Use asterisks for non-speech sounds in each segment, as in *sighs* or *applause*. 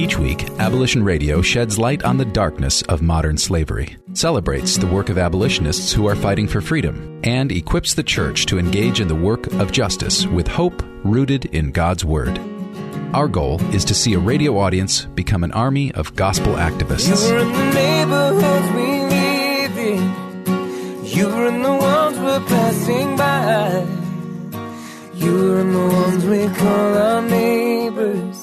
Each week, Abolition Radio sheds light on the darkness of modern slavery, celebrates the work of abolitionists who are fighting for freedom, and equips the church to engage in the work of justice with hope rooted in God's Word. Our goal is to see a radio audience become an army of gospel activists. were in the neighborhoods we in. You were in the ones we're passing by. You were in the ones we call our neighbors.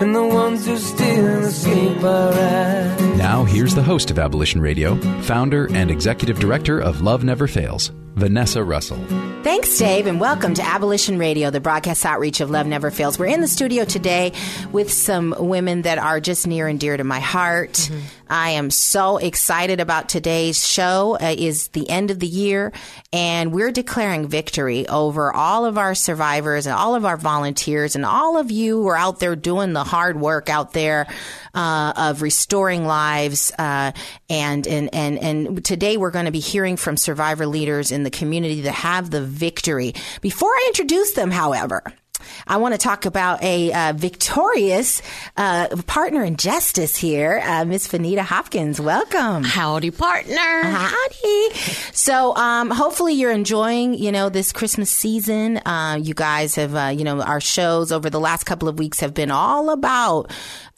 And the ones who still escape our eyes. Now, here's the host of Abolition Radio, founder and executive director of Love Never Fails, Vanessa Russell. Thanks, Dave, and welcome to Abolition Radio, the broadcast outreach of Love Never Fails. We're in the studio today with some women that are just near and dear to my heart. Mm-hmm. I am so excited about today's show. Uh, is the end of the year, and we're declaring victory over all of our survivors and all of our volunteers and all of you who are out there doing the hard work out there uh, of restoring lives. Uh, and and and and today we're going to be hearing from survivor leaders in the community that have the victory. Before I introduce them, however. I want to talk about a uh, victorious uh, partner in justice here, uh, Miss Vanita Hopkins. Welcome. Howdy, partner. Howdy. So, um, hopefully you're enjoying, you know, this Christmas season. Uh, you guys have, uh, you know, our shows over the last couple of weeks have been all about,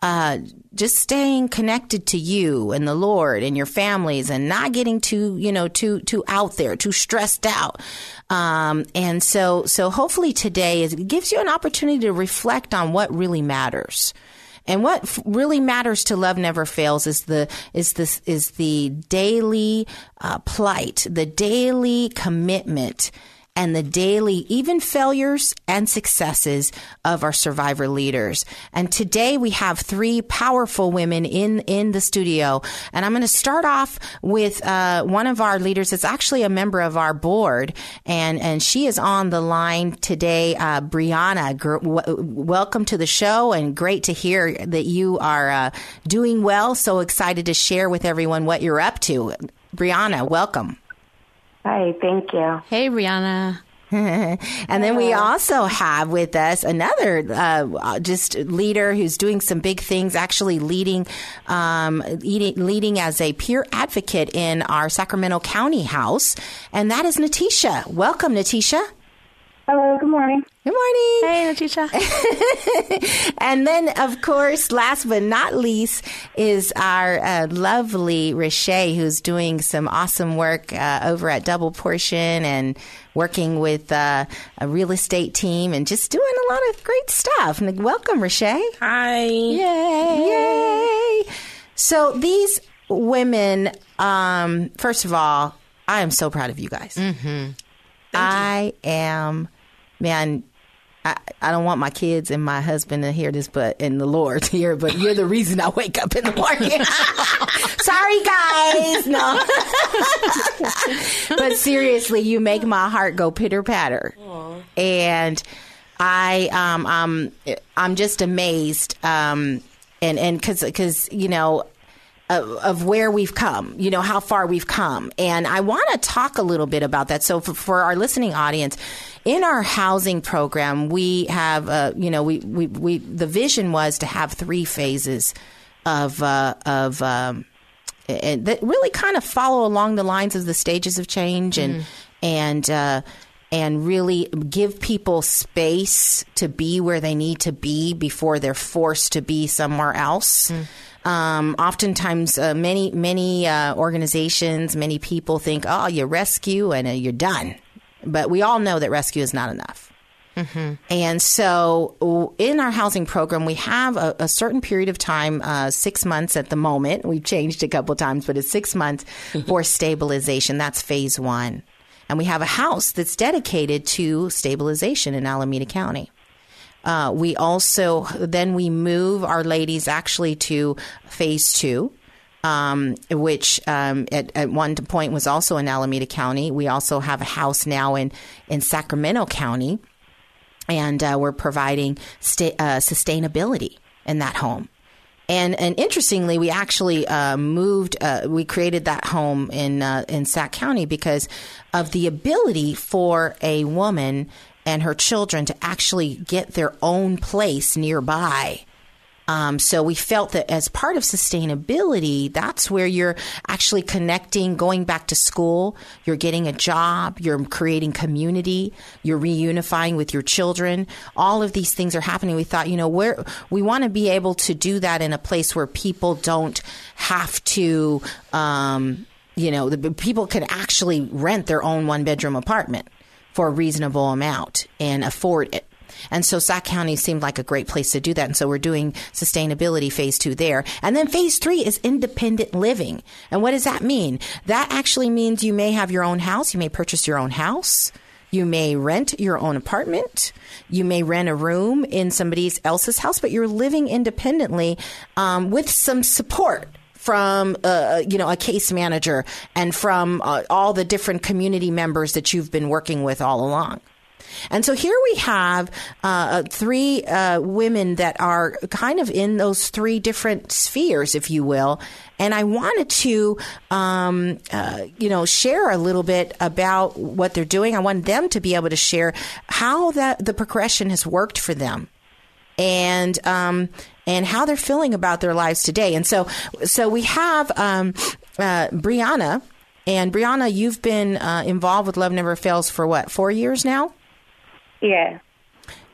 uh, just staying connected to you and the Lord and your families and not getting too, you know, too, too out there, too stressed out. Um, and so, so hopefully today is, gives you an opportunity to reflect on what really matters. And what really matters to love never fails is the is this is the daily uh, plight, the daily commitment, and the daily even failures and successes of our survivor leaders. And today we have three powerful women in in the studio, and I'm going to start off with uh, one of our leaders. that's actually a member of our board, and and she is on the line today. Uh, Brianna, gr- w- welcome to the show, and great to hear that you are uh, doing well. So excited to share with everyone what you're up to. Brianna, welcome. Hi, thank you. Hey, Brianna. *laughs* and then we also have with us another uh, just leader who's doing some big things, actually leading, um, leading, leading as a peer advocate in our Sacramento County House, and that is Natisha. Welcome, Natisha. Hello, good morning. Good morning. Hey, Natisha. *laughs* And then, of course, last but not least, is our uh, lovely Rashay, who's doing some awesome work uh, over at Double Portion and working with uh, a real estate team and just doing a lot of great stuff. And welcome, Rashay. Hi. Yay! Yay! So these women, um, first of all, I am so proud of you guys. Mm-hmm. I am, man. I, I don't want my kids and my husband to hear this, but and the Lord to hear, but you're the reason I wake up in the morning. *laughs* Sorry, guys. No, *laughs* but seriously, you make my heart go pitter patter, and I um um I'm just amazed um and and because because you know of, of where we've come, you know, how far we've come. And I want to talk a little bit about that. So for, for our listening audience, in our housing program, we have, uh, you know, we, we, we, the vision was to have three phases of, uh, of, um, and that really kind of follow along the lines of the stages of change and, and, uh, and really give people space to be where they need to be before they're forced to be somewhere else. Um, oftentimes, uh, many many uh, organizations, many people think, "Oh, you rescue and uh, you're done," but we all know that rescue is not enough. And so, in our housing program, we have a, a certain period of time, uh, six months at the moment. We've changed a couple times, but it's six months for stabilization. That's phase one. And we have a house that's dedicated to stabilization in Alameda County. Uh, we also then we move our ladies actually to phase two, um, which um, at, at one point was also in Alameda County. We also have a house now in in Sacramento County, and uh, we're providing sta- uh, sustainability in that home. And and interestingly, we actually uh, moved. Uh, we created that home in uh, in Sac County because of the ability for a woman and her children to actually get their own place nearby. Um, so we felt that as part of sustainability, that's where you're actually connecting, going back to school, you're getting a job, you're creating community, you're reunifying with your children. All of these things are happening. We thought, you know, where we want to be able to do that in a place where people don't have to, um, you know, the people can actually rent their own one bedroom apartment for a reasonable amount and afford it. And so Sac County seemed like a great place to do that. And so we're doing sustainability phase two there. And then phase three is independent living. And what does that mean? That actually means you may have your own house. You may purchase your own house. You may rent your own apartment. You may rent a room in somebody else's house, but you're living independently um, with some support from uh, you know a case manager and from uh, all the different community members that you've been working with all along. And so here we have uh, three uh, women that are kind of in those three different spheres, if you will. And I wanted to, um, uh, you know, share a little bit about what they're doing. I want them to be able to share how that the progression has worked for them and um, and how they're feeling about their lives today. And so, so we have um, uh, Brianna, and Brianna, you've been uh, involved with Love Never Fails for what four years now? Yeah.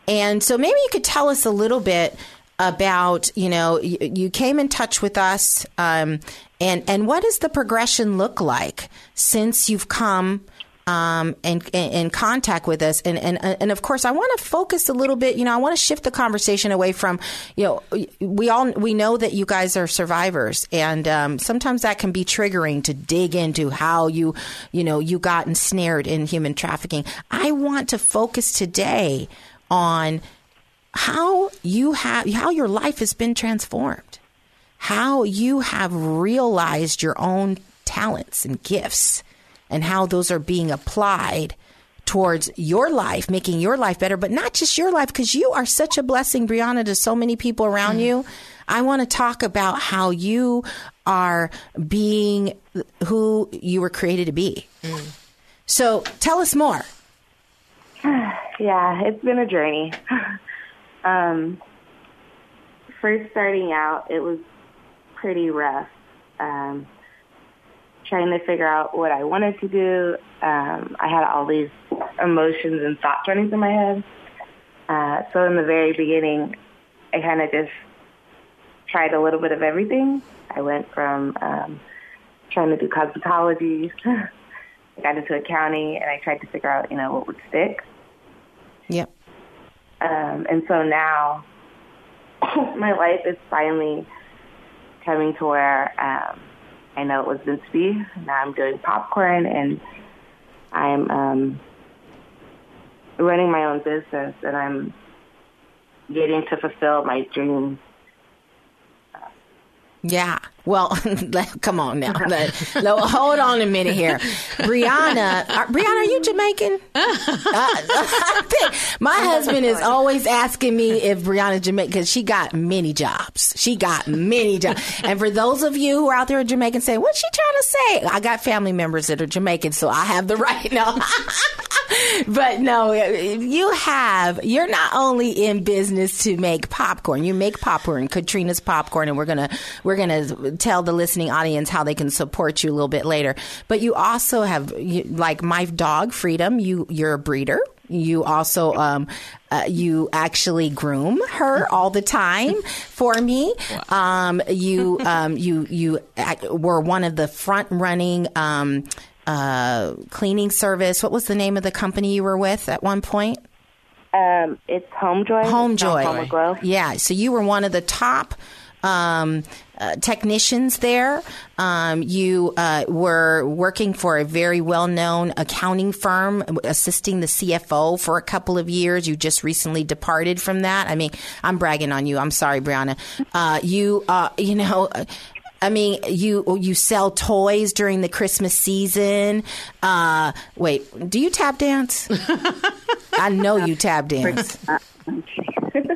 And so maybe you could tell us a little bit about, you know, you, you came in touch with us, um, and and what does the progression look like since you've come um, in, in contact with us? And, and and of course, I want to focus a little bit. You know, I want to shift the conversation away from, you know, we all we know that you guys are survivors, and um, sometimes that can be triggering to dig into how you, you know, you got ensnared in human trafficking. I want to focus today on how you have how your life has been transformed how you have realized your own talents and gifts and how those are being applied towards your life making your life better but not just your life because you are such a blessing brianna to so many people around you i want to talk about how you are being who you were created to be so tell us more *sighs* Yeah, it's been a journey. *laughs* um, first starting out, it was pretty rough. Um, trying to figure out what I wanted to do. Um, I had all these emotions and thoughts running through my head. Uh, so in the very beginning, I kind of just tried a little bit of everything. I went from um, trying to do cosmetology, *laughs* I got into accounting, and I tried to figure out, you know, what would stick. yep Um, and so now *coughs* my life is finally coming to where um, I know it was meant to be. Now I'm doing popcorn and I'm um, running my own business and I'm getting to fulfill my dreams. Yeah. Well, *laughs* come on now. Hold on a minute here. Brianna, are, Brianna, are you Jamaican? *laughs* Uh, *laughs* I think my husband is always asking me if Brianna's Jamaican because she got many jobs. She got many jobs. And for those of you who are out there in Jamaican saying, what's she trying to say? I got family members that are Jamaican, so I have the right now. but no, you have. You're not only in business to make popcorn. You make popcorn, Katrina's popcorn, and we're gonna we're gonna tell the listening audience how they can support you a little bit later. But you also have, you, like my dog Freedom. You you're a breeder. You also um, uh, you actually groom her all the time for me. Um, you um, you you were one of the front running. Um, uh, cleaning service. What was the name of the company you were with at one point? Um, it's Homejoy. Homejoy. Home Yeah. So you were one of the top um, uh, technicians there. Um, you uh, were working for a very well known accounting firm, assisting the CFO for a couple of years. You just recently departed from that. I mean, I'm bragging on you. I'm sorry, Brianna. Uh, you, uh, you know. I mean, you you sell toys during the Christmas season. Uh, wait, do you tap dance? *laughs* I know you tap dance.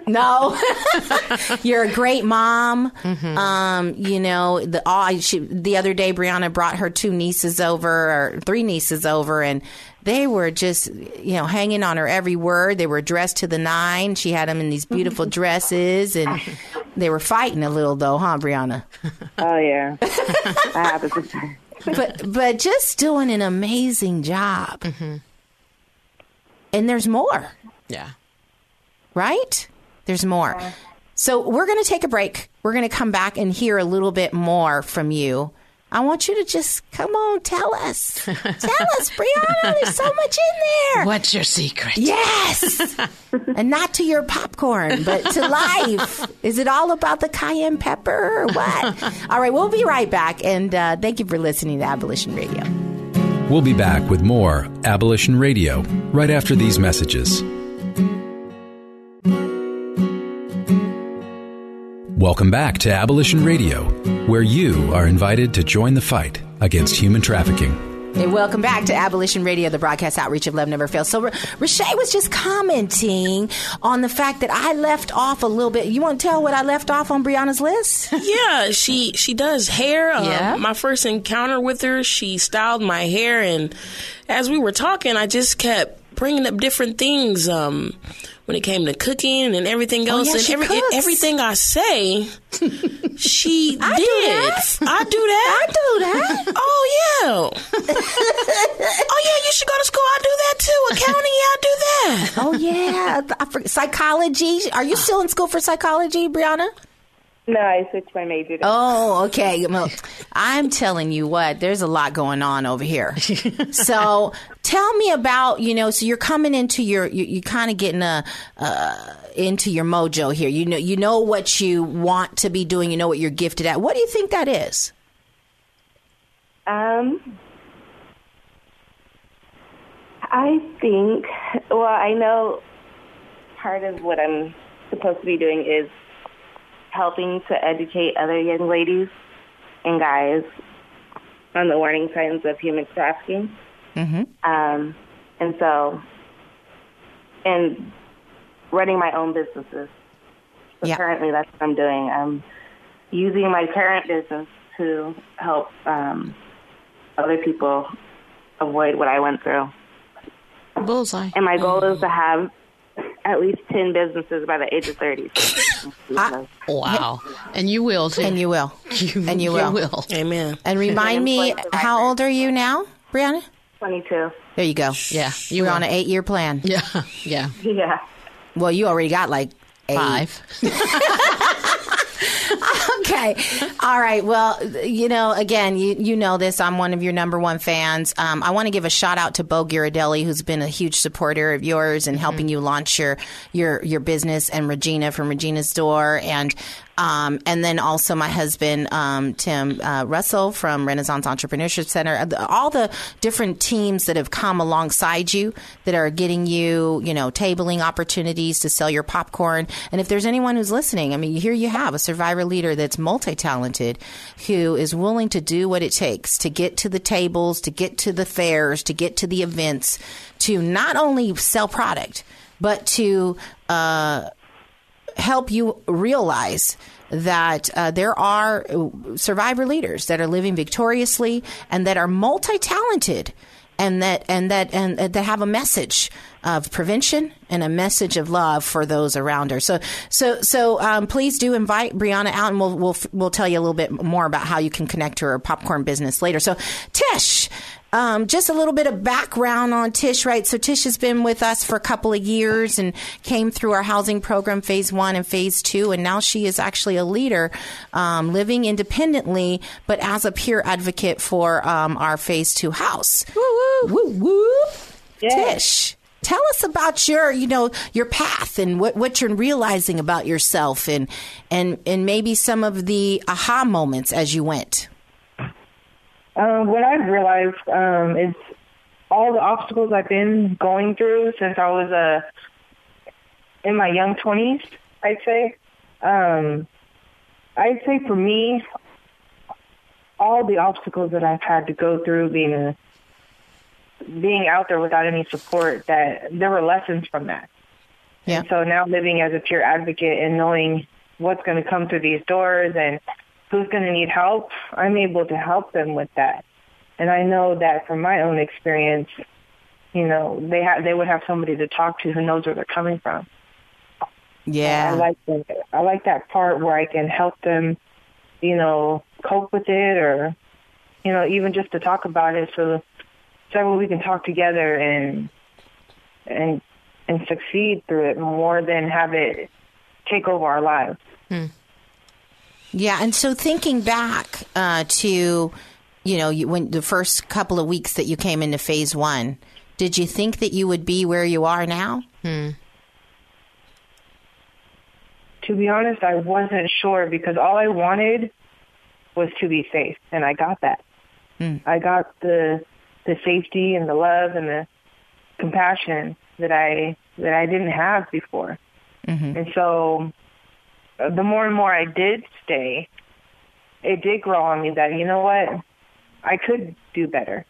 *laughs* No, *laughs* you're a great mom. Um, you know, the all she, the other day, Brianna brought her two nieces over, or three nieces over, and they were just, you know, hanging on her every word. They were dressed to the nine. She had them in these beautiful *laughs* dresses, and they were fighting a little, though, huh, Brianna? Oh yeah, that happens. but but just doing an amazing job. And there's more, Yeah. right? There's more. So we're going to take a break. We're going to come back and hear a little bit more from you. I want you to just come on, tell us. *laughs* tell us, Brianna. There's so much in there. What's your secret? Yes. *laughs* and not to your popcorn, but to life. Is it all about the cayenne pepper or what? all right, we'll be right back. And uh, thank you for listening to Abolition Radio. We'll be back with more Abolition Radio right after these messages. Welcome back to Abolition Radio, where you are invited to join the fight against human trafficking. And welcome back to Abolition Radio, the broadcast outreach of Love Never Fails. So, R- Rashay was just commenting on the fact that I left off a little bit. You want to tell what I left off on Brianna's list? *laughs* Yeah, she she does hair. Um, Yeah. My first encounter with her, she styled my hair, and as we were talking, I just kept bringing up different things. Um, when it came to cooking and everything oh, else, Oh, yeah, and she every, cooks. everything I say, she *laughs* I did. do that. I do that. I do that. Oh yeah. oh yeah. You should go to school. I do that too. Accounting. Yeah, I do that. Oh, yeah. I for- psychology. Are you still in school for psychology, Brianna? no, I switched my major. Oh, okay. Well, I'm telling you what, there's a lot going on over here. *laughs* so tell me about, you know, so you're coming into your, you, you kind of getting a, uh, into your mojo here. You know, you know what you want to be doing. You know what you're gifted at. What do you think that is? Um, I think. Well, I know part of what I'm supposed to be doing is helping to educate other young ladies and guys on the warning signs of human trafficking. Mm-hmm. Um, and so, and running my own businesses. So Yeah. currently, that's what I'm doing. I'm using my current business to help um, other people avoid what I went through. Bullseye. And my goal is to have at least 10 businesses by the age of 30. *laughs* I- Wow. *laughs* And you will too. And you will. *laughs* and you will. will. Amen. And remind me, how old are you now, Brianna? 22. There you go. Yeah. You We're on an eight year plan. *laughs* Yeah. Yeah. Yeah. Well, you already got like eight. Five. *laughs* *laughs* okay. All right. Well, you know, again, you, you know this. I'm one of your number one fans. Um, I want to give a shout out to Bo Ghirardelli, who's been a huge supporter of yours and helping you launch your, your, your business and Regina from Regina's Door. And, um, and then also my husband, um, Tim uh, Russell from Renaissance Entrepreneurship Center. Uh, All the different teams that have come alongside you that are getting you, you know, tabling opportunities to sell your popcorn. And if there's anyone who's listening, I mean, here you have a survivor leader that's multi talented who is willing to do what it takes to get to the tables, to get to the fairs, to get to the events, to not only sell product, but to, uh, help you realize that uh, there are survivor leaders that are living victoriously and that are multi talented and that and that and that have a message of prevention and a message of love for those around her. So so so um, please do invite Brianna out, and we'll we'll we'll tell you a little bit more about how you can connect to her popcorn business later. So Tish. Um, just a little bit of background on Tish, right? So Tish has been with us for a couple of years and came through our housing program phase one and phase two, and now she is actually a leader, um, living independently, but as a peer advocate for um, our phase two house. Woo woo woo woo. Tish. Tell us about your, you know, your path and what, what you're realizing about yourself and, and, and maybe some of the aha moments as you went. Um, what I've realized um, is all the obstacles I've been going through since I was uh, in my young 20s, I'd say. Um, I'd say for me, all the obstacles that I've had to go through being a, being out there without any support, that there were lessons from that. Yeah. And so now living as a peer advocate and knowing what's going to come through these doors and who's going to need help, I'm able to help them with that. And I know that from my own experience, you know, they have they would have somebody to talk to who knows where they're coming from. Yeah. I like the, I like that part where I can help them, you know, cope with it or, you know, even just to talk about it so so we can talk together and and and succeed through it more than have it take over our lives. Hmm. Yeah, and so thinking back uh, to, you know, you, when the first couple of weeks that you came into phase one, did you think that you would be where you are now? Hmm. To be honest, I wasn't sure because all I wanted was to be safe, and I got that. Hmm. I got the the safety and the love and the compassion that I that I didn't have before. And so uh, the more and more I did stay, it did grow on me that you know what, I could do better.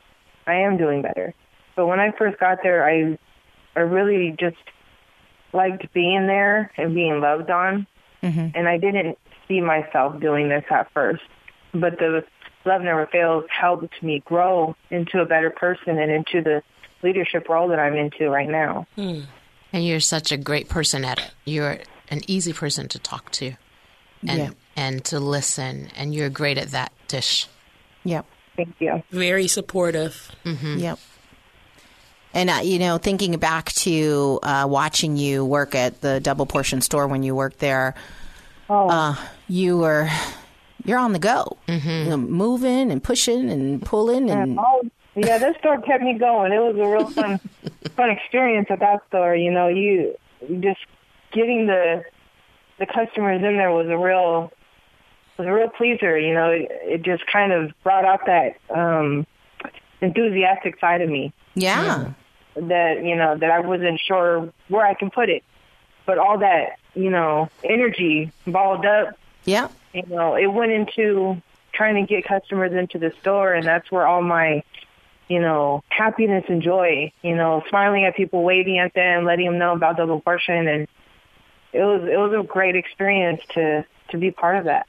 I am doing better. But when I first got there, I I really just liked being there and being loved on, and I didn't see myself doing this at first. But the love never fails helped me grow into a better person and into the leadership role that I'm into right now. And you're such a great person at it. You're an easy person to talk to and Yeah. and to listen and you're great at that, Tish. Yep. Thank you. Very supportive. Yep. And uh, you know, thinking back to uh, watching you work at the double portion store when you worked there, uh, you were you're on the go, You know, moving and pushing and pulling and Oh, yeah, that store kept me going. It was a real fun, *laughs* fun experience at that store. You know, you you just getting the the customers in there was a real was a real pleaser. You know, it, it just kind of brought out that um enthusiastic side of me. Yeah, that you know that I wasn't sure where I can put it, but all that you know energy balled up. Yeah, you know, it went into trying to get customers into the store, and that's where all my, you know, happiness and joy, you know, smiling at people, waving at them, letting them know about double portion, and it was it was a great experience to to be part of that.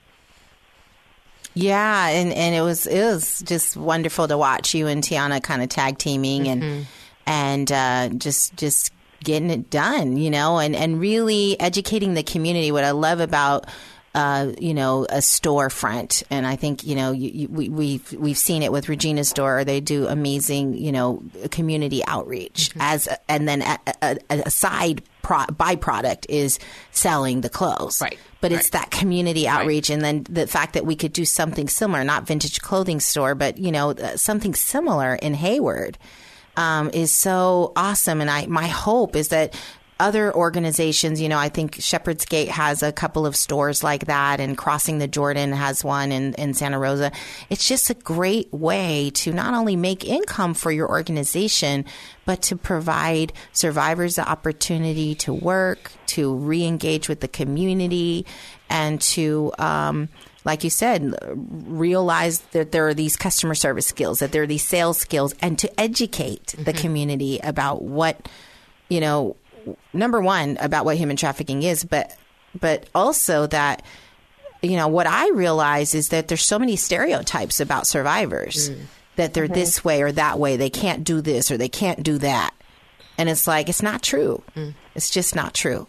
yeah, and and it was it was just wonderful to watch you and Tiana kind of tag teaming and and uh, just just getting it done, you know, and and really educating the community. What I love about uh, you know, a storefront, and I think you know you, you, we, we've we've seen it with Regina's store. They do amazing, you know, community outreach as, and then a, a, a side pro- byproduct is selling the clothes, Right, But it's that community outreach, and then the fact that we could do something similar, not vintage clothing store, but you know, something similar in Hayward um, is so awesome. And I, my hope is that other organizations, you know, I think Shepherd's Gate has a couple of stores like that, and Crossing the Jordan has one in, in Santa Rosa. It's just a great way to not only make income for your organization, but to provide survivors the opportunity to work, to re engage with the community, and to, um, like you said, realize that there are these customer service skills, that there are these sales skills, and to educate the community about what, you know, number one, about what human trafficking is, but but also that you know what I realize is that there's so many stereotypes about survivors. Mm. that they're mm-hmm. this way or that way. They can't do this or they can't do that. And it's like, it's not true. Mm. It's just not true.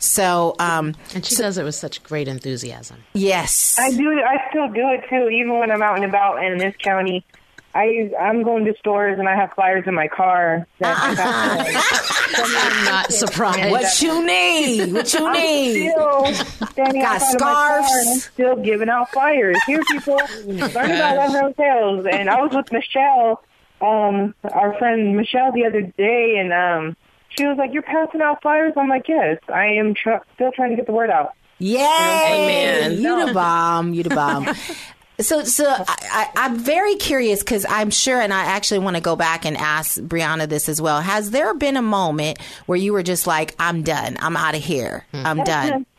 So, um, And she does it with such great enthusiasm. yes. I do. I still do it too, even when I'm out and about in this county. I I'm going to stores and I have flyers in my car. That *laughs* I'm not surprised. What you need? What you I'm need? still standing Got outside of my car scarves. and I'm still giving out flyers. Here, people, learn about Love Hotels. And I was with Michelle, um, our friend Michelle, the other day, and um, she was like, "You're passing out flyers." I'm like, "Yes, I am. Tr- still trying to get the word out." Yay! Amen. You the bomb. You the bomb. *laughs* So, so I, I, I'm very curious because I'm sure, and I actually want to go back and ask Brianna this as well. Has there been a moment where you were just like, "I'm done. I'm out of here. I'm done." *laughs*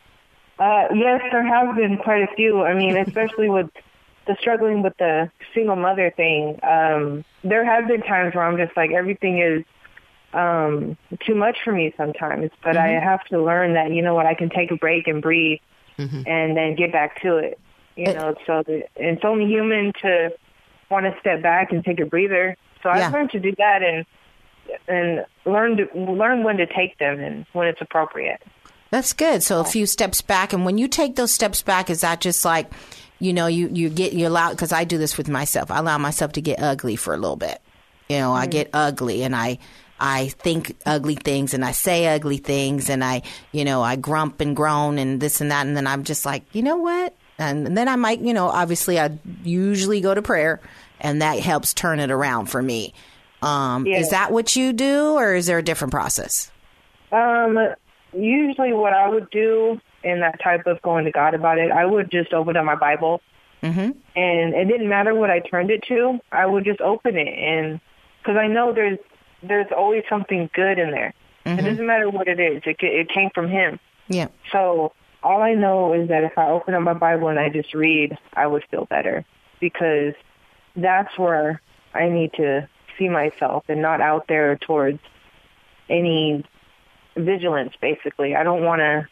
Uh, yes, there have been quite a few. I mean, especially with the struggling with the single mother thing. Um, there have been times where I'm just like everything is um, too much for me sometimes, but I have to learn that you know what I can take a break and breathe, and then get back to it. You It- know, so and it's only human to want to step back and take a breather. So Yeah. I've learned to do that and and learn to learn when to take them and when it's appropriate. That's good. So a few steps back, and when you take those steps back, is that just like, you know, you you get you allow because I do this with myself. I allow myself to get ugly for a little bit. You know, I mm. get ugly, and I I think ugly things, and I say ugly things, and I you know I grump and groan and this and that, and then I'm just like, you know what? And then I might, you know, obviously I usually go to prayer, and that helps turn it around for me. Um, Yeah. Is that what you do, or is there a different process? Um, usually what I would do in that type of going to God about it, I would just open up my Bible, Mm-hmm. and it didn't matter what I turned it to. I would just open it, and because I know there's there's always something good in there. It doesn't matter what it is. It it came from Him. Yeah. So all I know is that if I open up my Bible and I just read, I would feel better because that's where I need to see myself and not out there towards any vigilance, basically. I don't want to,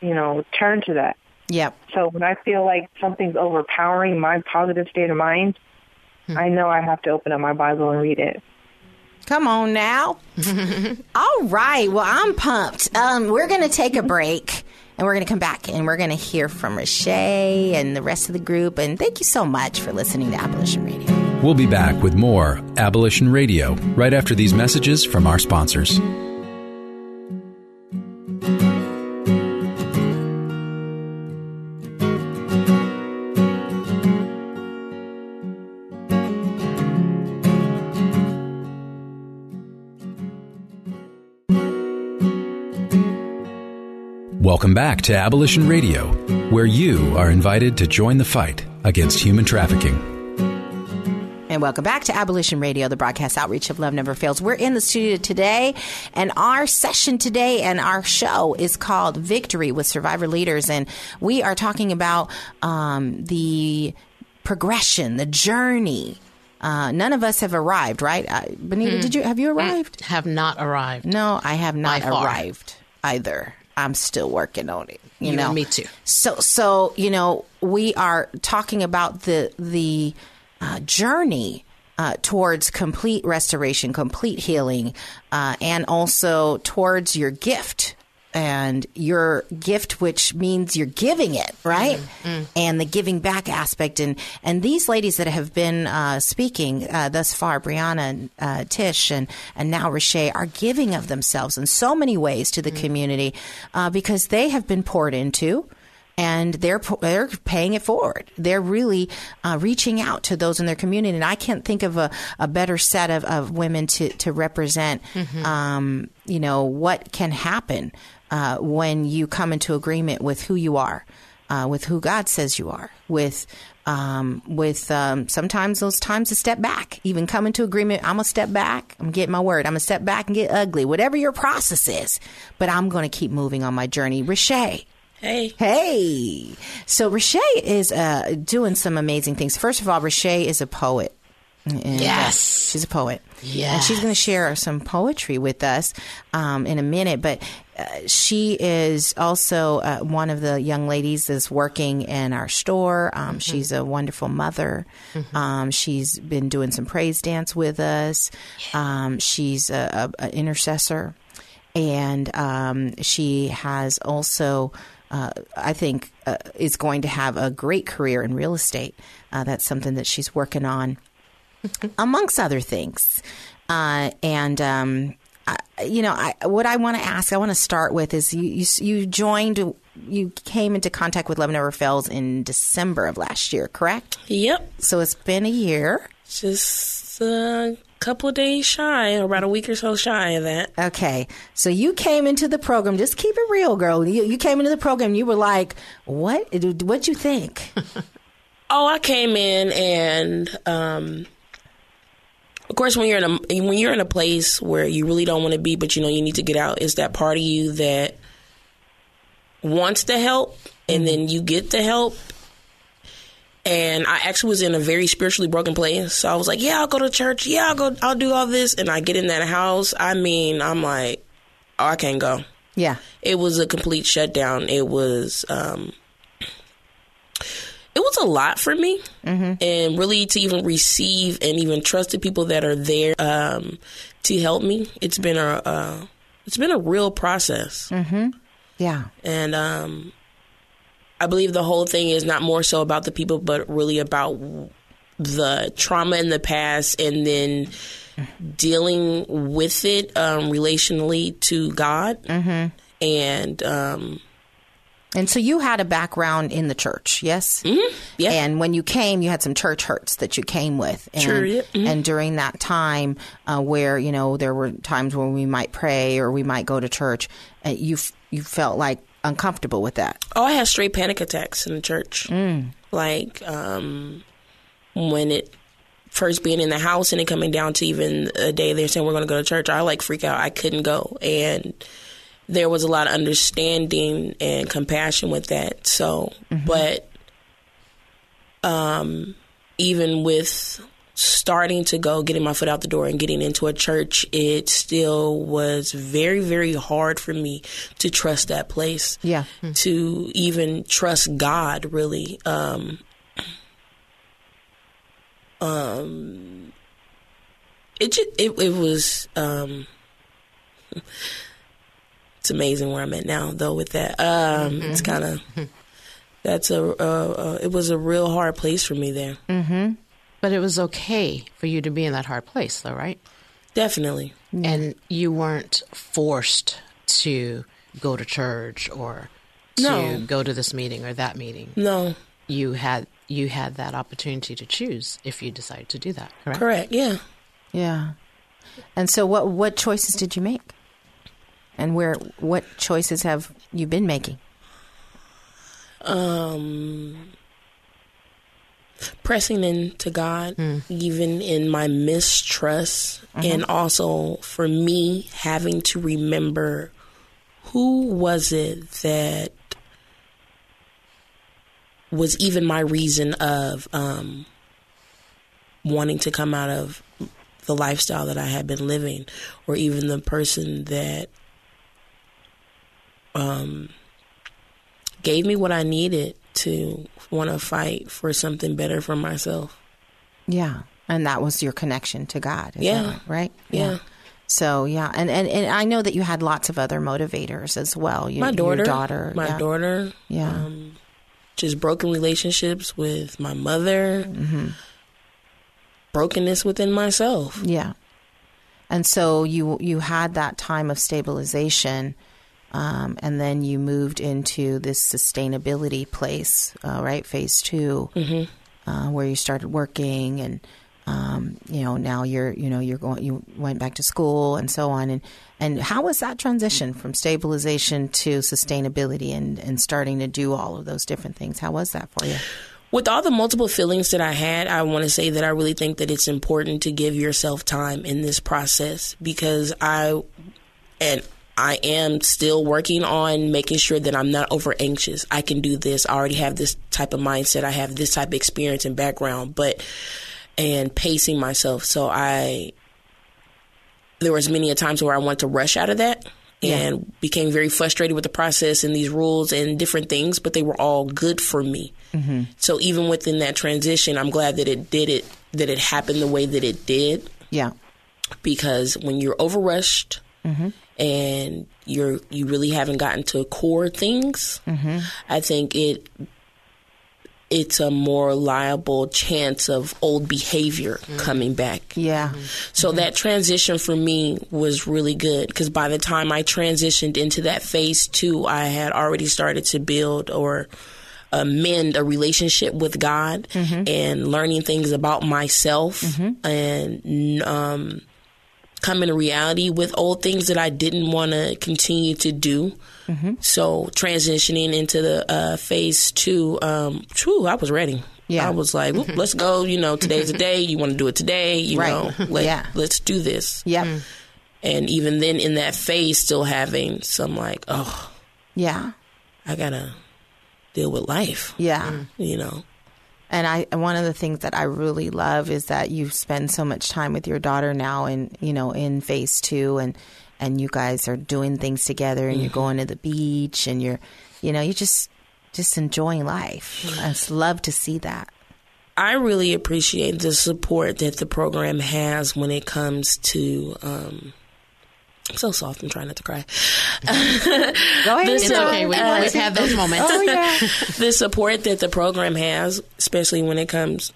you know, turn to that. Yep. So when I feel like something's overpowering my positive state of mind, I know I have to open up my Bible and read it. Come on now. *laughs* All right. Well, I'm pumped. Um, we're going to take a break and we're going to come back and we're going to hear from Rashay and the rest of the group. And thank you so much for listening to Abolition Radio. We'll be back with more Abolition Radio right after these messages from our sponsors. Welcome back to Abolition Radio, where you are invited to join the fight against human trafficking. And welcome back to Abolition Radio, the broadcast outreach of Love Never Fails. We're in the studio today, and our session today and our show is called Victory with Survivor Leaders. And we are talking about um, the progression, the journey. Uh, none of us have arrived, right? Uh, Benita, did you have you arrived? Have not arrived. No, I have not arrived either. I'm still working on it. You, You know, me too. So, so you know, we are talking about the the uh, journey uh, towards complete restoration, complete healing, uh, and also towards your gift and your gift, which means you're giving it, right? And the giving back aspect, and and these ladies that have been uh, speaking uh, thus far, Brianna, and uh, Tish, and and now Rashay, are giving of themselves in so many ways to the community uh, because they have been poured into and they're they're paying it forward. They're really uh, reaching out to those in their community, and I can't think of a, a better set of, of women to to represent. Um, you know what can happen uh, when you come into agreement with who you are, uh, with who God says you are, with um, with um, sometimes those times to step back, even come into agreement. I'm gonna step back. I'm getting my word. I'm gonna step back and get ugly, whatever your process is. But I'm gonna keep moving on my journey. Rashay. Hey. Hey. So Rashay is uh, doing some amazing things. First of all, Rashay is a poet. And, uh, Yes. she's a poet. Yes. And she's going to share some poetry with us um, in a minute. But she is also uh, one of the young ladies that's working in our store. Um, She's a wonderful mother. Um, she's been doing some praise dance with us. Um, she's a, a, a intercessor, and um, she has also. Uh, I think uh, is going to have a great career in real estate. Uh, that's something that she's working on, *laughs* amongst other things. Uh, and um, I, you know, I, what I want to ask, I want to start with is you, you, you joined, you came into contact with Love Never Fails in December of last year, correct? Yep. So it's been a year. Just a couple of days shy, or about a week or so shy of that. Okay. So you came into the program. Just keep it real, girl. You, you came into the program. You were like, "What? What'd you think?" *laughs* Oh, I came in and um of course when you're in a when you're in a place where you really don't want to be but you know you need to get out, is that part of you that wants to help and then you get the help. And I actually was in a very spiritually broken place. So I was like, Yeah, I'll go to church, yeah, I'll go I'll do all this and I get in that house, I mean, I'm like, Oh, I can't go. Yeah. It was a complete shutdown. It was um it was a lot for me. And really to even receive and even trust the people that are there um, to help me it's been a uh, it's been a real process. Yeah. and um, i believe the whole thing is not more so about the people but really about the trauma in the past and then dealing with it um, relationally to god. And um, And so you had a background in the church, yes? Mm-hmm. Yeah. And when you came, you had some church hurts that you came with. And, Sure, yeah. Mhm. And during that time, uh, where you know there were times when we might pray or we might go to church, uh, you f- you felt like uncomfortable with that. Oh, I had straight panic attacks in the church. Like um, when it first being in the house and it coming down to even a day they're saying we're going to go to church. I like freak out. I couldn't go, and there was a lot of understanding and compassion with that. So, but um, even with starting to go, getting my foot out the door and getting into a church, it still was very, very hard for me to trust that place. Yeah. To even trust God, really. Um, um, it just, it, it was, um, it's amazing where I'm at now, though, with that. Um, It's kind of, *laughs* that's a, uh, uh, it was a real hard place for me there. But it was okay for you to be in that hard place, though, right? Definitely. And you weren't forced to go to church or to No. go to this meeting or that meeting. No, You had you had that opportunity to choose if you decided to do that, correct? correct. Yeah. Yeah. And so, what what choices did you make? And where what choices have you been making? um, pressing into God, even in my mistrust, and also for me having to remember who was it that was even my reason of um, wanting to come out of the lifestyle that I had been living, or even the person that um, gave me what I needed to want to fight for something better for myself. Yeah. And that was your connection to God. Yeah. right, right? Yeah. So yeah, and, and and I know that you had lots of other motivators as well. You, My daughter, your daughter, my yeah. daughter, Yeah. um, just broken relationships with my mother, Mm-hmm. brokenness within myself. Yeah. And so you you had that time of stabilization, um, and then you moved into this sustainability place, uh, right? Phase 2 uh, where you started working, and um, you know now you're you know you're going you went back to school and so on. And and how was that transition from stabilization to sustainability and and starting to do all of those different things? How was that for you? With all the multiple feelings that I had, I want to say that I really think that it's important to give yourself time in this process because I and I am still working on making sure that I'm not over anxious. I can do this. I already have this type of mindset. I have this type of experience and background, but and pacing myself. So I there was many a times where I want to rush out of that and became very frustrated with the process and these rules and different things, but they were all good for me. Mm-hmm. So even within that transition, I'm glad that it did it that it happened the way that it did. Yeah. Because when you're overrushed Mm-hmm. And you're you really haven't gotten to core things, Mm-hmm. I think it it's a more liable chance of old behavior coming back. Yeah. So that transition for me was really good because by the time I transitioned into that phase two, I had already started to build or uh, mend a relationship with God and learning things about myself and um, coming in reality with old things that I didn't want to continue to do. So transitioning into the uh, phase two, um, true, I was ready. Yeah. I was like, "Whoop, let's go. You know, today's the *laughs* day. You want to do it today. You Right. know, let, Yeah. let's do this. Yep. And even then, in that phase, still having some like, oh, Yeah. I gotta deal with life. Yeah. You know, And I one of the things that I really love is that you spend so much time with your daughter now and you know in phase 2 and and you guys are doing things together and you're going to the beach and you're you know, you're just just enjoying life. I just love to see that. I really appreciate the support that the program has when it comes to. Um, so soft. I'm trying not to cry. Go ahead. It's okay. We, Uh, we've those moments. *laughs* Oh yeah. *laughs* the support that the program has, especially when it comes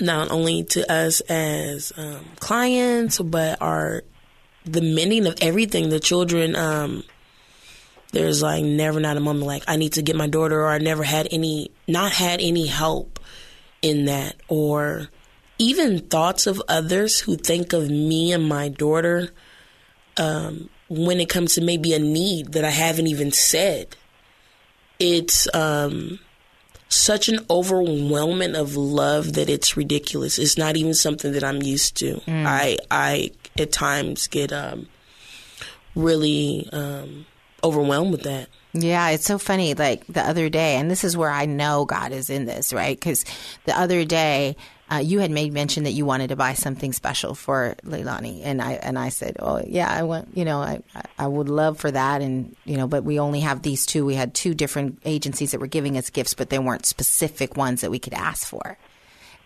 not only to us as um, clients, but our the mending of everything. The children, um, there's like never not a moment like I need to get my daughter, or I never had any, not had any help in that, or even thoughts of others who think of me and my daughter um, when it comes to maybe a need that I haven't even said. It's um, such an overwhelming of love that it's ridiculous. It's not even something that I'm used to. I I at times get um, really um, overwhelmed with that. Yeah, it's so funny. Like the other day, and this is where I know God is in this, right? Because the other day, uh, you had made mention that you wanted to buy something special for Leilani, and I and I said, "Oh yeah, I want. You know, I I would love for that, and you know, but we only have these two. We had two different agencies that were giving us gifts, but they weren't specific ones that we could ask for,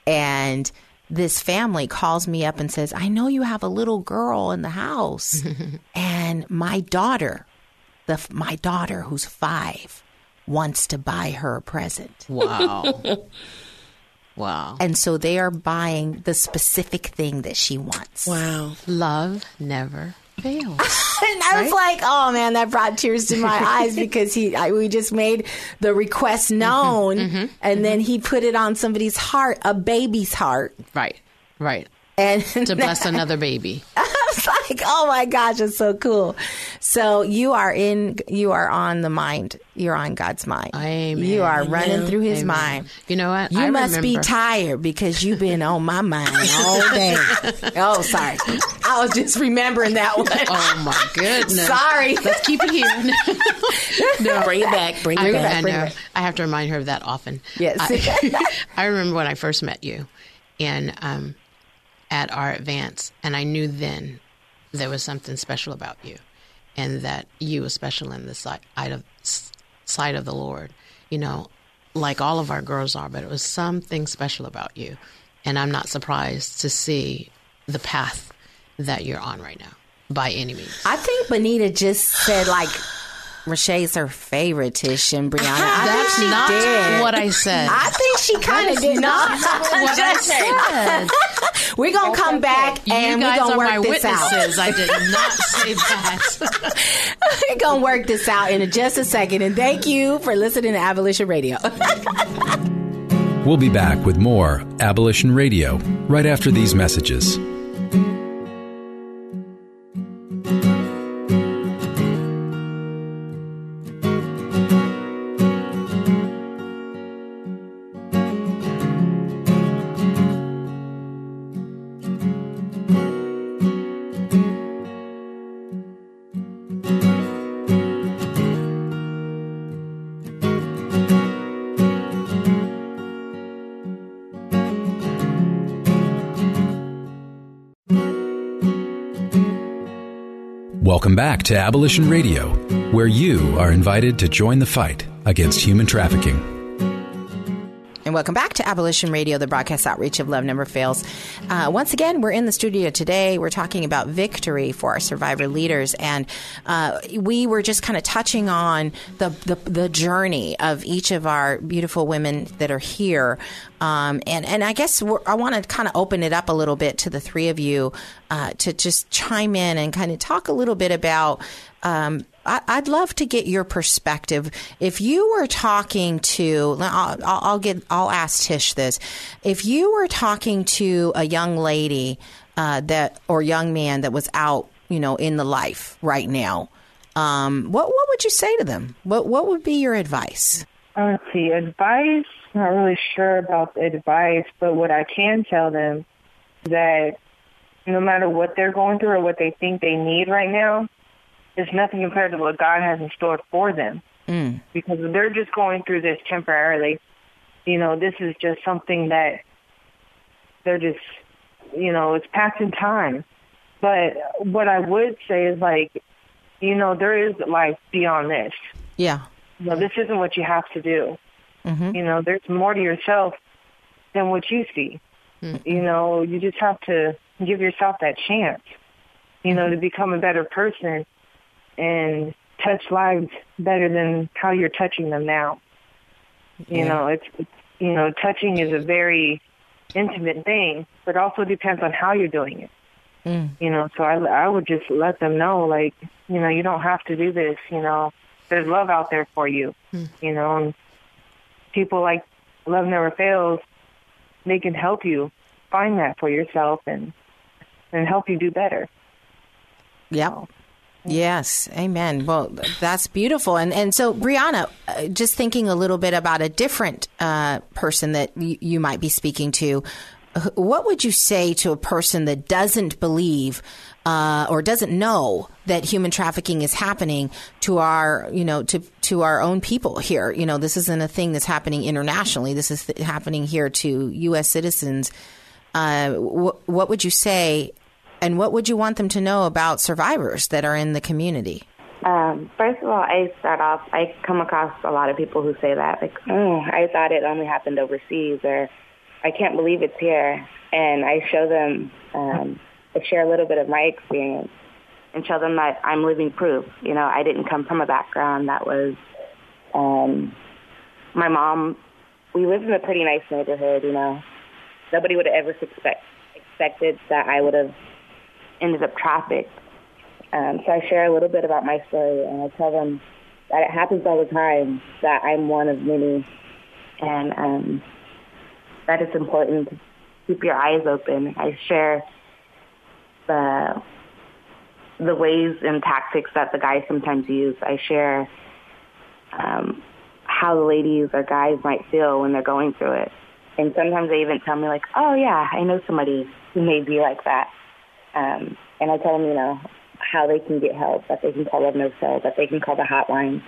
and." This family calls me up and says, I know you have a little girl in the house, *laughs* and my daughter the my daughter who's five wants to buy her a present *laughs* Wow. Wow. and so they are buying the specific thing that she wants Wow. Love never fails. *laughs* and i was like oh man that brought tears to my *laughs* eyes because he I, we just made the request known mm-hmm. Mm-hmm. and then mm-hmm. he put it on somebody's heart a baby's heart right. Right. And *laughs* To bless *laughs* another baby. I was like, oh my gosh, it's so cool. So you are in, you are on the mind. You're on God's mind. Amen. You are running Amen. through His Amen. mind. You know what? You I must be tired because you've been on my mind *laughs* all day. oh, sorry. I was just remembering that one. Oh my goodness. Sorry. Let's keep it here. no. Bring it back. Bring I, it I back. know. I have to remind her of that often. Yes. I, I remember when I first met you, and um, at our advance, and I knew then there was something special about you, and that you were special in the sight of sight of the Lord. You know, like all of our girls are, but it was something special about you, and I'm not surprised to see the path that you're on right now by any means. I think Benita just said, like, Rashay's her favorite Tish and Brianna. *laughs* I That's think she not did. what I said. I think she kind of did not. what *laughs* I said. We're gonna come back and you we're gonna are work my this out. I did not *laughs* say that. We're gonna work this out in just a second. And thank you for listening to Abolition Radio. We'll be back with more Abolition Radio right after these messages. Back to Abolition Radio, where you are invited to join the fight against human trafficking. And welcome back to Abolition Radio, the broadcast outreach of Love Never Fails. Uh, once again, we're in the studio today. We're talking about victory for our survivor leaders, and uh, we were just kind of touching on the, the, the journey of each of our beautiful women that are here. Um, and and I guess I want to kind of open it up a little bit to the three of you uh, to just chime in and kind of talk a little bit about. Um, I, would love to get your perspective. If you were talking to, I'll, I'll, get, I'll ask Tish this. If you were talking to a young lady uh, that or young man that was out, you know, in the life right now, um, what what would you say to them? What what would be your advice? Uh, let's see, advice. Not really sure about the advice, but what I can tell them that no matter what they're going through or what they think they need right now, is nothing compared to what God has in store for them. Mm. Because they're just going through this temporarily. You know, this is just something that they're just, you know, it's passing time. But what I would say is like, you know, there is life beyond this. Yeah. You know, this isn't what you have to do. Mm-hmm. You know, there's more to yourself than what you see. Mm-hmm. You know, you just have to give yourself that chance, you know, to become a better person and touch lives better than how you're touching them now. You yeah. know, it's, it's you know, touching is a very intimate thing, but also depends on how you're doing it. Mm. You know, so I I would just let them know, like, you know, you don't have to do this. You know, there's love out there for you. Mm. You know, and people like Love Never Fails, they can help you find that for yourself and and help you do better. Yeah. So. Yes, amen. Well, that's beautiful. And and so, Brianna, uh, just thinking a little bit about a different uh, person that y- you might be speaking to, what would you say to a person that doesn't believe uh, or doesn't know that human trafficking is happening to our, you know, to to our own people here? You know, this isn't a thing that's happening internationally. This is th- happening here to U.S. citizens. Uh, wh- what would you say and what would you want them to know about survivors that are in the community? Um, first of all, I start off, I come across a lot of people who say that, like, oh, I thought it only happened overseas, or I can't believe it's here. And I show them, um, I share a little bit of my experience and show them that I'm living proof. You know, I didn't come from a background that was, um, my mom, we lived in a pretty nice neighborhood, you know. Nobody would have ever suspect, expected that I would have ended up trafficked. Um, so I share a little bit about my story, and I tell them that it happens all the time, that I'm one of many, and um, that it's important to keep your eyes open. I share the the ways and tactics that the guys sometimes use. I share um, how the ladies or guys might feel when they're going through it. And sometimes they even tell me like, oh yeah, I know somebody who may be like that. Um, and I tell them, you know, how they can get help, that they can call Love No Cell, that they can call the hotline.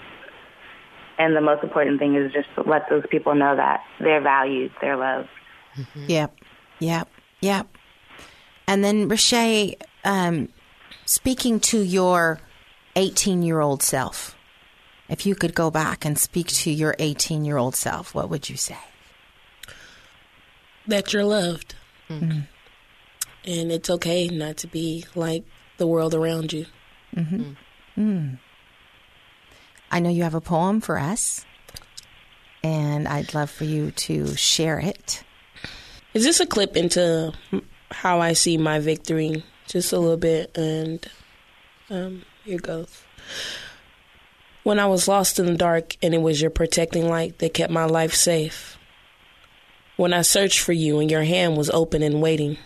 And the most important thing is just to let those people know that they're valued, they're loved. Mm-hmm. Yep, yep, yep. And then, Rashay, um, speaking to your 18 year old self, if you could go back and speak to your 18 year old self, what would you say? That you're loved. Mm-hmm and it's okay not to be like the world around you. Mm-hmm. Mm. Mm. I know you have a poem for us, and I'd love for you to share it. Is this a clip into how I see my victory? Just a little bit, and um, here goes. When I was lost in the dark, and it was your protecting light that kept my life safe. When I searched for you, and your hand was open and waiting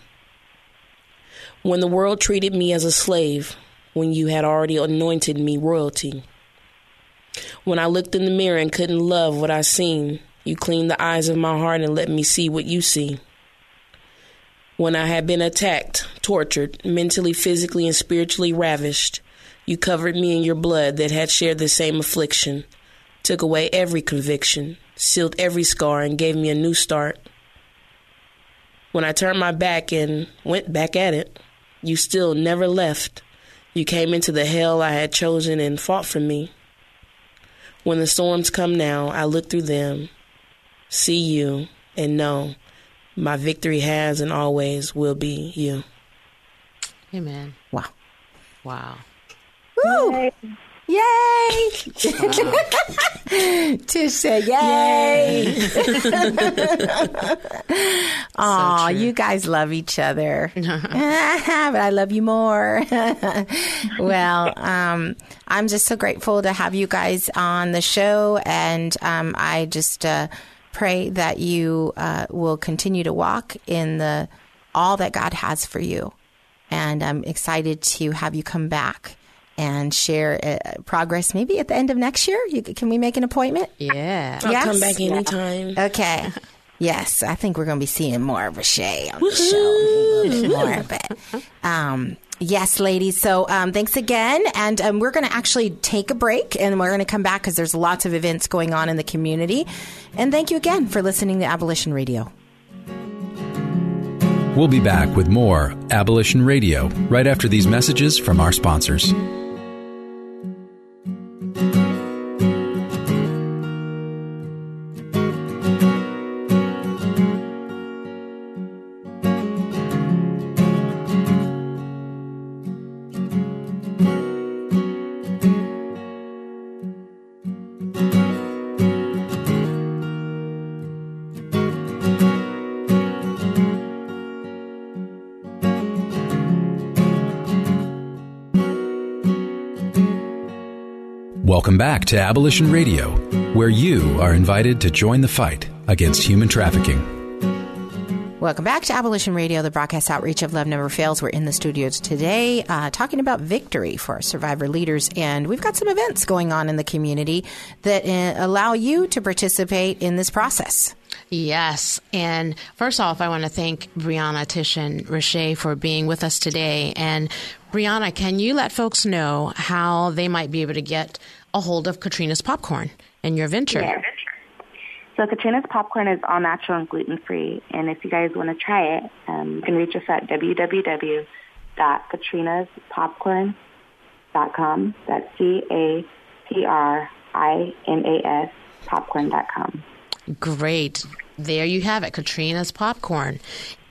when the world treated me as a slave, when you had already anointed me royalty. When I looked in the mirror and couldn't love what I seen, you cleaned the eyes of my heart and let me see what you see. When I had been attacked, tortured, mentally, physically, and spiritually ravished, you covered me in your blood that had shared the same affliction, took away every conviction, sealed every scar, and gave me a new start. When I turned my back and went back at it, you still never left. You came into the hell I had chosen and fought for me. When the storms come now, I look through them, see you, and know my victory has and always will be you. Amen. Wow. Wow. Woo! Yay! *laughs* Tish said, "Yay!" *laughs* Aw, you guys love each other, *laughs* but I love you more. well, um, I'm just so grateful to have you guys on the show, and um, I just uh, pray that you uh, will continue to walk in the all that God has for you. And I'm excited to have you come back and share uh, progress maybe at the end of next year. You, can we make an appointment? Yeah. I'll Yes? come back anytime. Okay. *laughs* Yes, I think we're going to be seeing more of Rashay on the show. A little bit more, but *laughs* um, yes, ladies. So um, thanks again, and um, we're going to actually take a break, and we're going to come back because there's lots of events going on in the community. And thank you again for listening to Abolition Radio. We'll be back with more Abolition Radio right after these messages from our sponsors. Welcome back to Abolition Radio, where you are invited to join the fight against human trafficking. Welcome back to Abolition Radio, the broadcast outreach of Love Never Fails. We're in the studios today uh, talking about victory for our survivor leaders, and we've got some events going on in the community that uh, allow you to participate in this process. Yes. And first off, I want to thank Brianna, Tish, and Rashay for being with us today. And Brianna, can you let folks know how they might be able to get a hold of Catrina's Popcorn and your venture? Yeah. So Catrina's Popcorn is all natural and gluten free, and if you guys want to try it, um, you can reach us at www.catrinaspopcorn.com. That's C A T R I N A S popcorn.com. Great. There you have it, Catrina's Popcorn.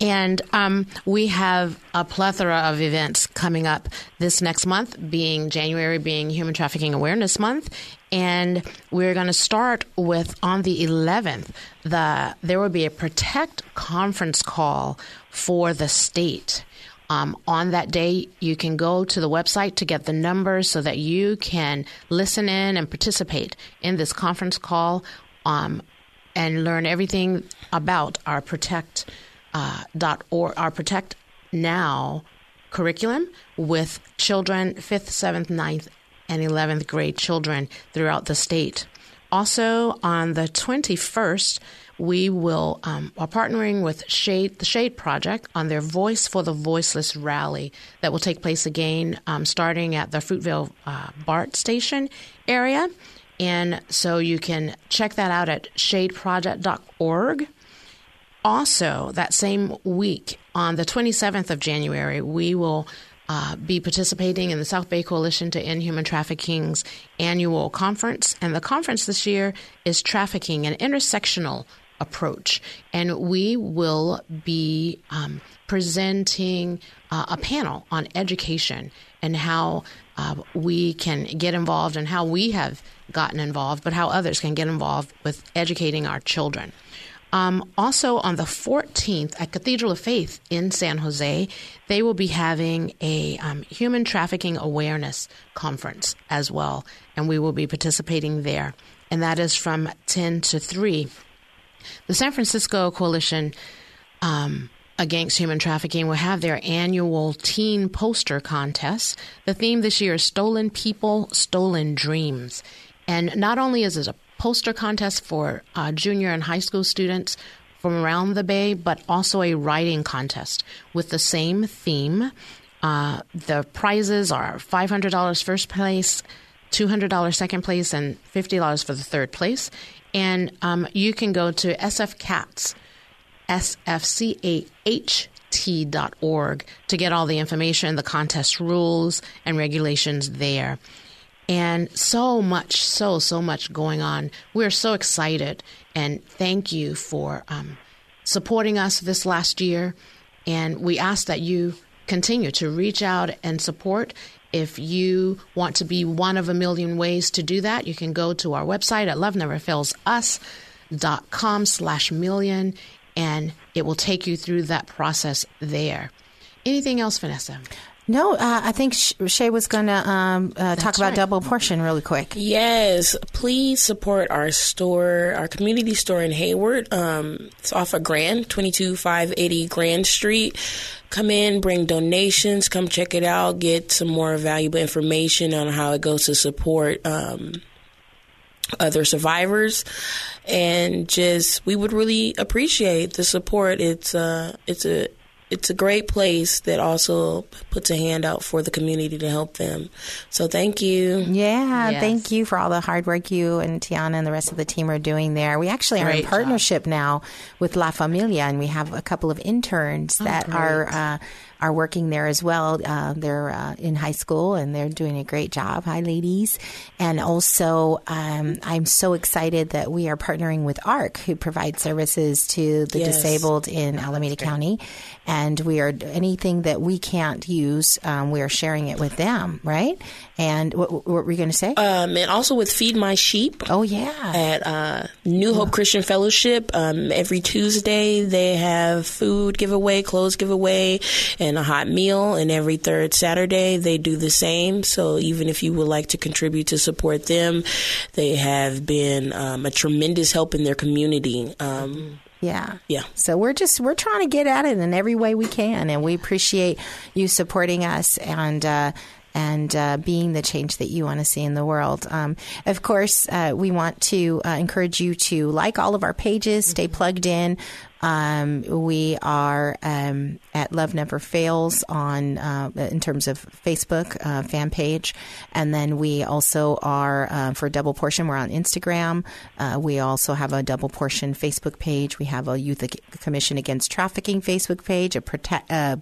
And um, we have a plethora of events coming up this next month, being January being Human Trafficking Awareness Month. And we're going to start with on the 11th, the there will be a Protect conference call for the state. Um, on that day, you can go to the website to get the numbers so that you can listen in and participate in this conference call um, and learn everything about our protect uh, dot or our protect now curriculum with children fifth, seventh, 9th, and eleventh grade children throughout the state. Also, on the twenty first, we will um, are partnering with Shade, the Shade Project, on their Voice for the Voiceless rally that will take place again, um, starting at the Fruitvale uh, BART station area. And so you can check that out at shadeproject.org. Also, that same week, on the 27th of January, we will uh, be participating in the South Bay Coalition to End Human Trafficking's annual conference. And the conference this year is Trafficking, an intersectional approach. And we will be um, presenting uh, a panel on education and how uh, we can get involved and how we have gotten involved, but how others can get involved with educating our children. Um, also, on the 14th at Cathedral of Faith in San Jose, they will be having a um, human trafficking awareness conference as well, and we will be participating there. And that is from 10 to 3. The San Francisco Coalition um, Against Human Trafficking will have their annual teen poster contest. The theme this year is Stolen People, Stolen Dreams. And not only is it a poster contest for uh, junior and high school students from around the Bay, but also a writing contest with the same theme. Uh, the prizes are $500 first place, $200 second place, and $50 for the third place. And um, you can go to SF Cats, S F C A H lnpt.org to get all the information, the contest rules and regulations there. And so much, so, so much going on. We're so excited. And thank you for um, supporting us this last year. And we ask that you continue to reach out and support. If you want to be one of a million ways to do that, you can go to our website at loveneverfailsus.com slash million and it will take you through that process there. Anything else, Vanessa? No, uh, I think Shay was going to um, uh, talk about right. double portion really quick. Yes, please support our store, our community store in Hayward. Um, it's off of Grand, 22580 Grand Street. Come in, bring donations, come check it out, get some more valuable information on how it goes to support um, other survivors. And just, we would really appreciate the support. It's, uh, it's a, it's a great place that also puts a hand out for the community to help them. So thank you. Yeah, Yes. thank you for all the hard work you and Tiana and the rest of the team are doing there. We actually are in Great job. partnership now with La Familia, and we have a couple of interns that are uh, are working there as well. Uh, they're uh, in high school and they're doing a great job. Hi, ladies! And also, um, I'm so excited that we are partnering with ARC, who provides services to the Yes. disabled in Alameda County, and we are anything that we can't use, um, we are sharing it with them, right? And what, what were you going to say? Um, and also with Feed My Sheep. oh yeah, at uh, New Hope Christian Fellowship. Um, every Tuesday they have food giveaway, clothes giveaway, and a hot meal. And every third Saturday they do the same. So even if you would like to contribute to support them, they have been um, a tremendous help in their community. Um, yeah, yeah. So we're just we're trying to get at it in every way we can, and we appreciate you supporting us and. Uh, and uh, being the change that you want to see in the world. Um, of course, uh, we want to uh, encourage you to like all of our pages, stay plugged in. Um, we are um, at Love Never Fails on uh, in terms of Facebook uh, fan page, and then we also are uh, for Double Portion. We're on Instagram. Uh, we also have a Double Portion Facebook page. We have a Youth Commission Against Trafficking Facebook page, a, prote- uh,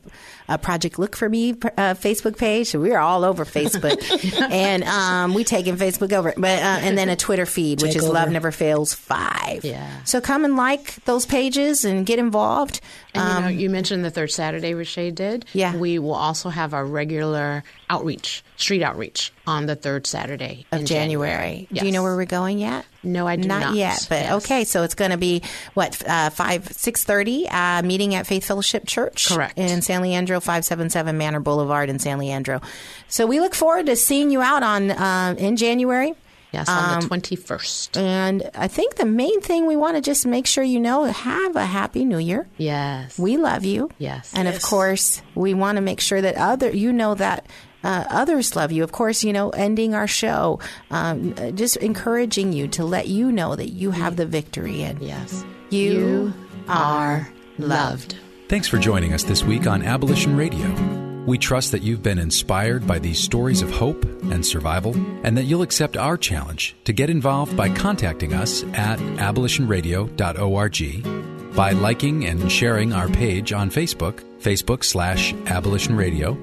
a Project Look for Me uh, Facebook page. So we're all over Facebook, *laughs* and um, we taking Facebook over. But uh, and then a Twitter feed, which is over. Love Never Fails Five. Yeah. So come and like those pages and get involved. And you, know, Um, you mentioned the third Saturday Rashay did. Yeah. We will also have our regular outreach, street outreach, on the third Saturday of in January. Do you know where we're going yet? No, I do not, not. yet, but Yes. okay. So it's going to be what uh, five six thirty uh, meeting at Faith Fellowship Church, Correct. in San Leandro, five seven seven Manor Boulevard in San Leandro. So we look forward to seeing you out on uh, in January. Yes, on Um, the twenty first. And I think the main thing we want to just make sure you know have a happy New Year. Yes. We love you. Yes. And of course, we want to make sure that other you know that uh, others love you. Of course, you know, ending our show, um, uh, just encouraging you to let you know that you have the victory and yes. you, are loved. Thanks for joining us this week on Abolition Radio. We trust that you've been inspired by these stories of hope and survival, and that you'll accept our challenge to get involved by contacting us at abolitionradio.org, by liking and sharing our page on Facebook, Facebook slash Abolition Radio,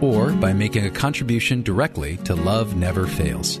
or by making a contribution directly to Love Never Fails.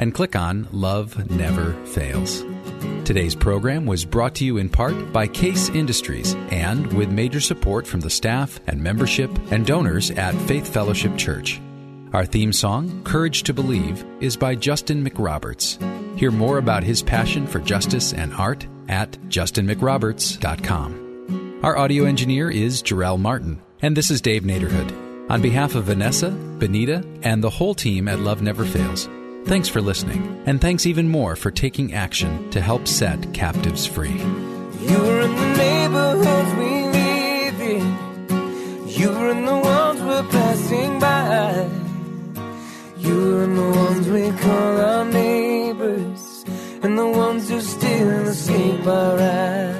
and click on Love Never Fails. Today's program was brought to you in part by Case Industries and with major support from the staff and membership and donors at Faith Fellowship Church. Our theme song, Courage to Believe, is by Justin McRoberts. Hear more about his passion for justice and art at justinmcroberts.com. Our audio engineer is Jarrell Martin, and this is Dave Naderhood. On behalf of Vanessa, Benita, and the whole team at Love Never Fails, thanks for listening, and thanks even more for taking action to help set captives free. You were in the neighborhoods we live in. You were in the ones we're passing by. You were in the ones we call our neighbors. And the ones who still escape our eyes.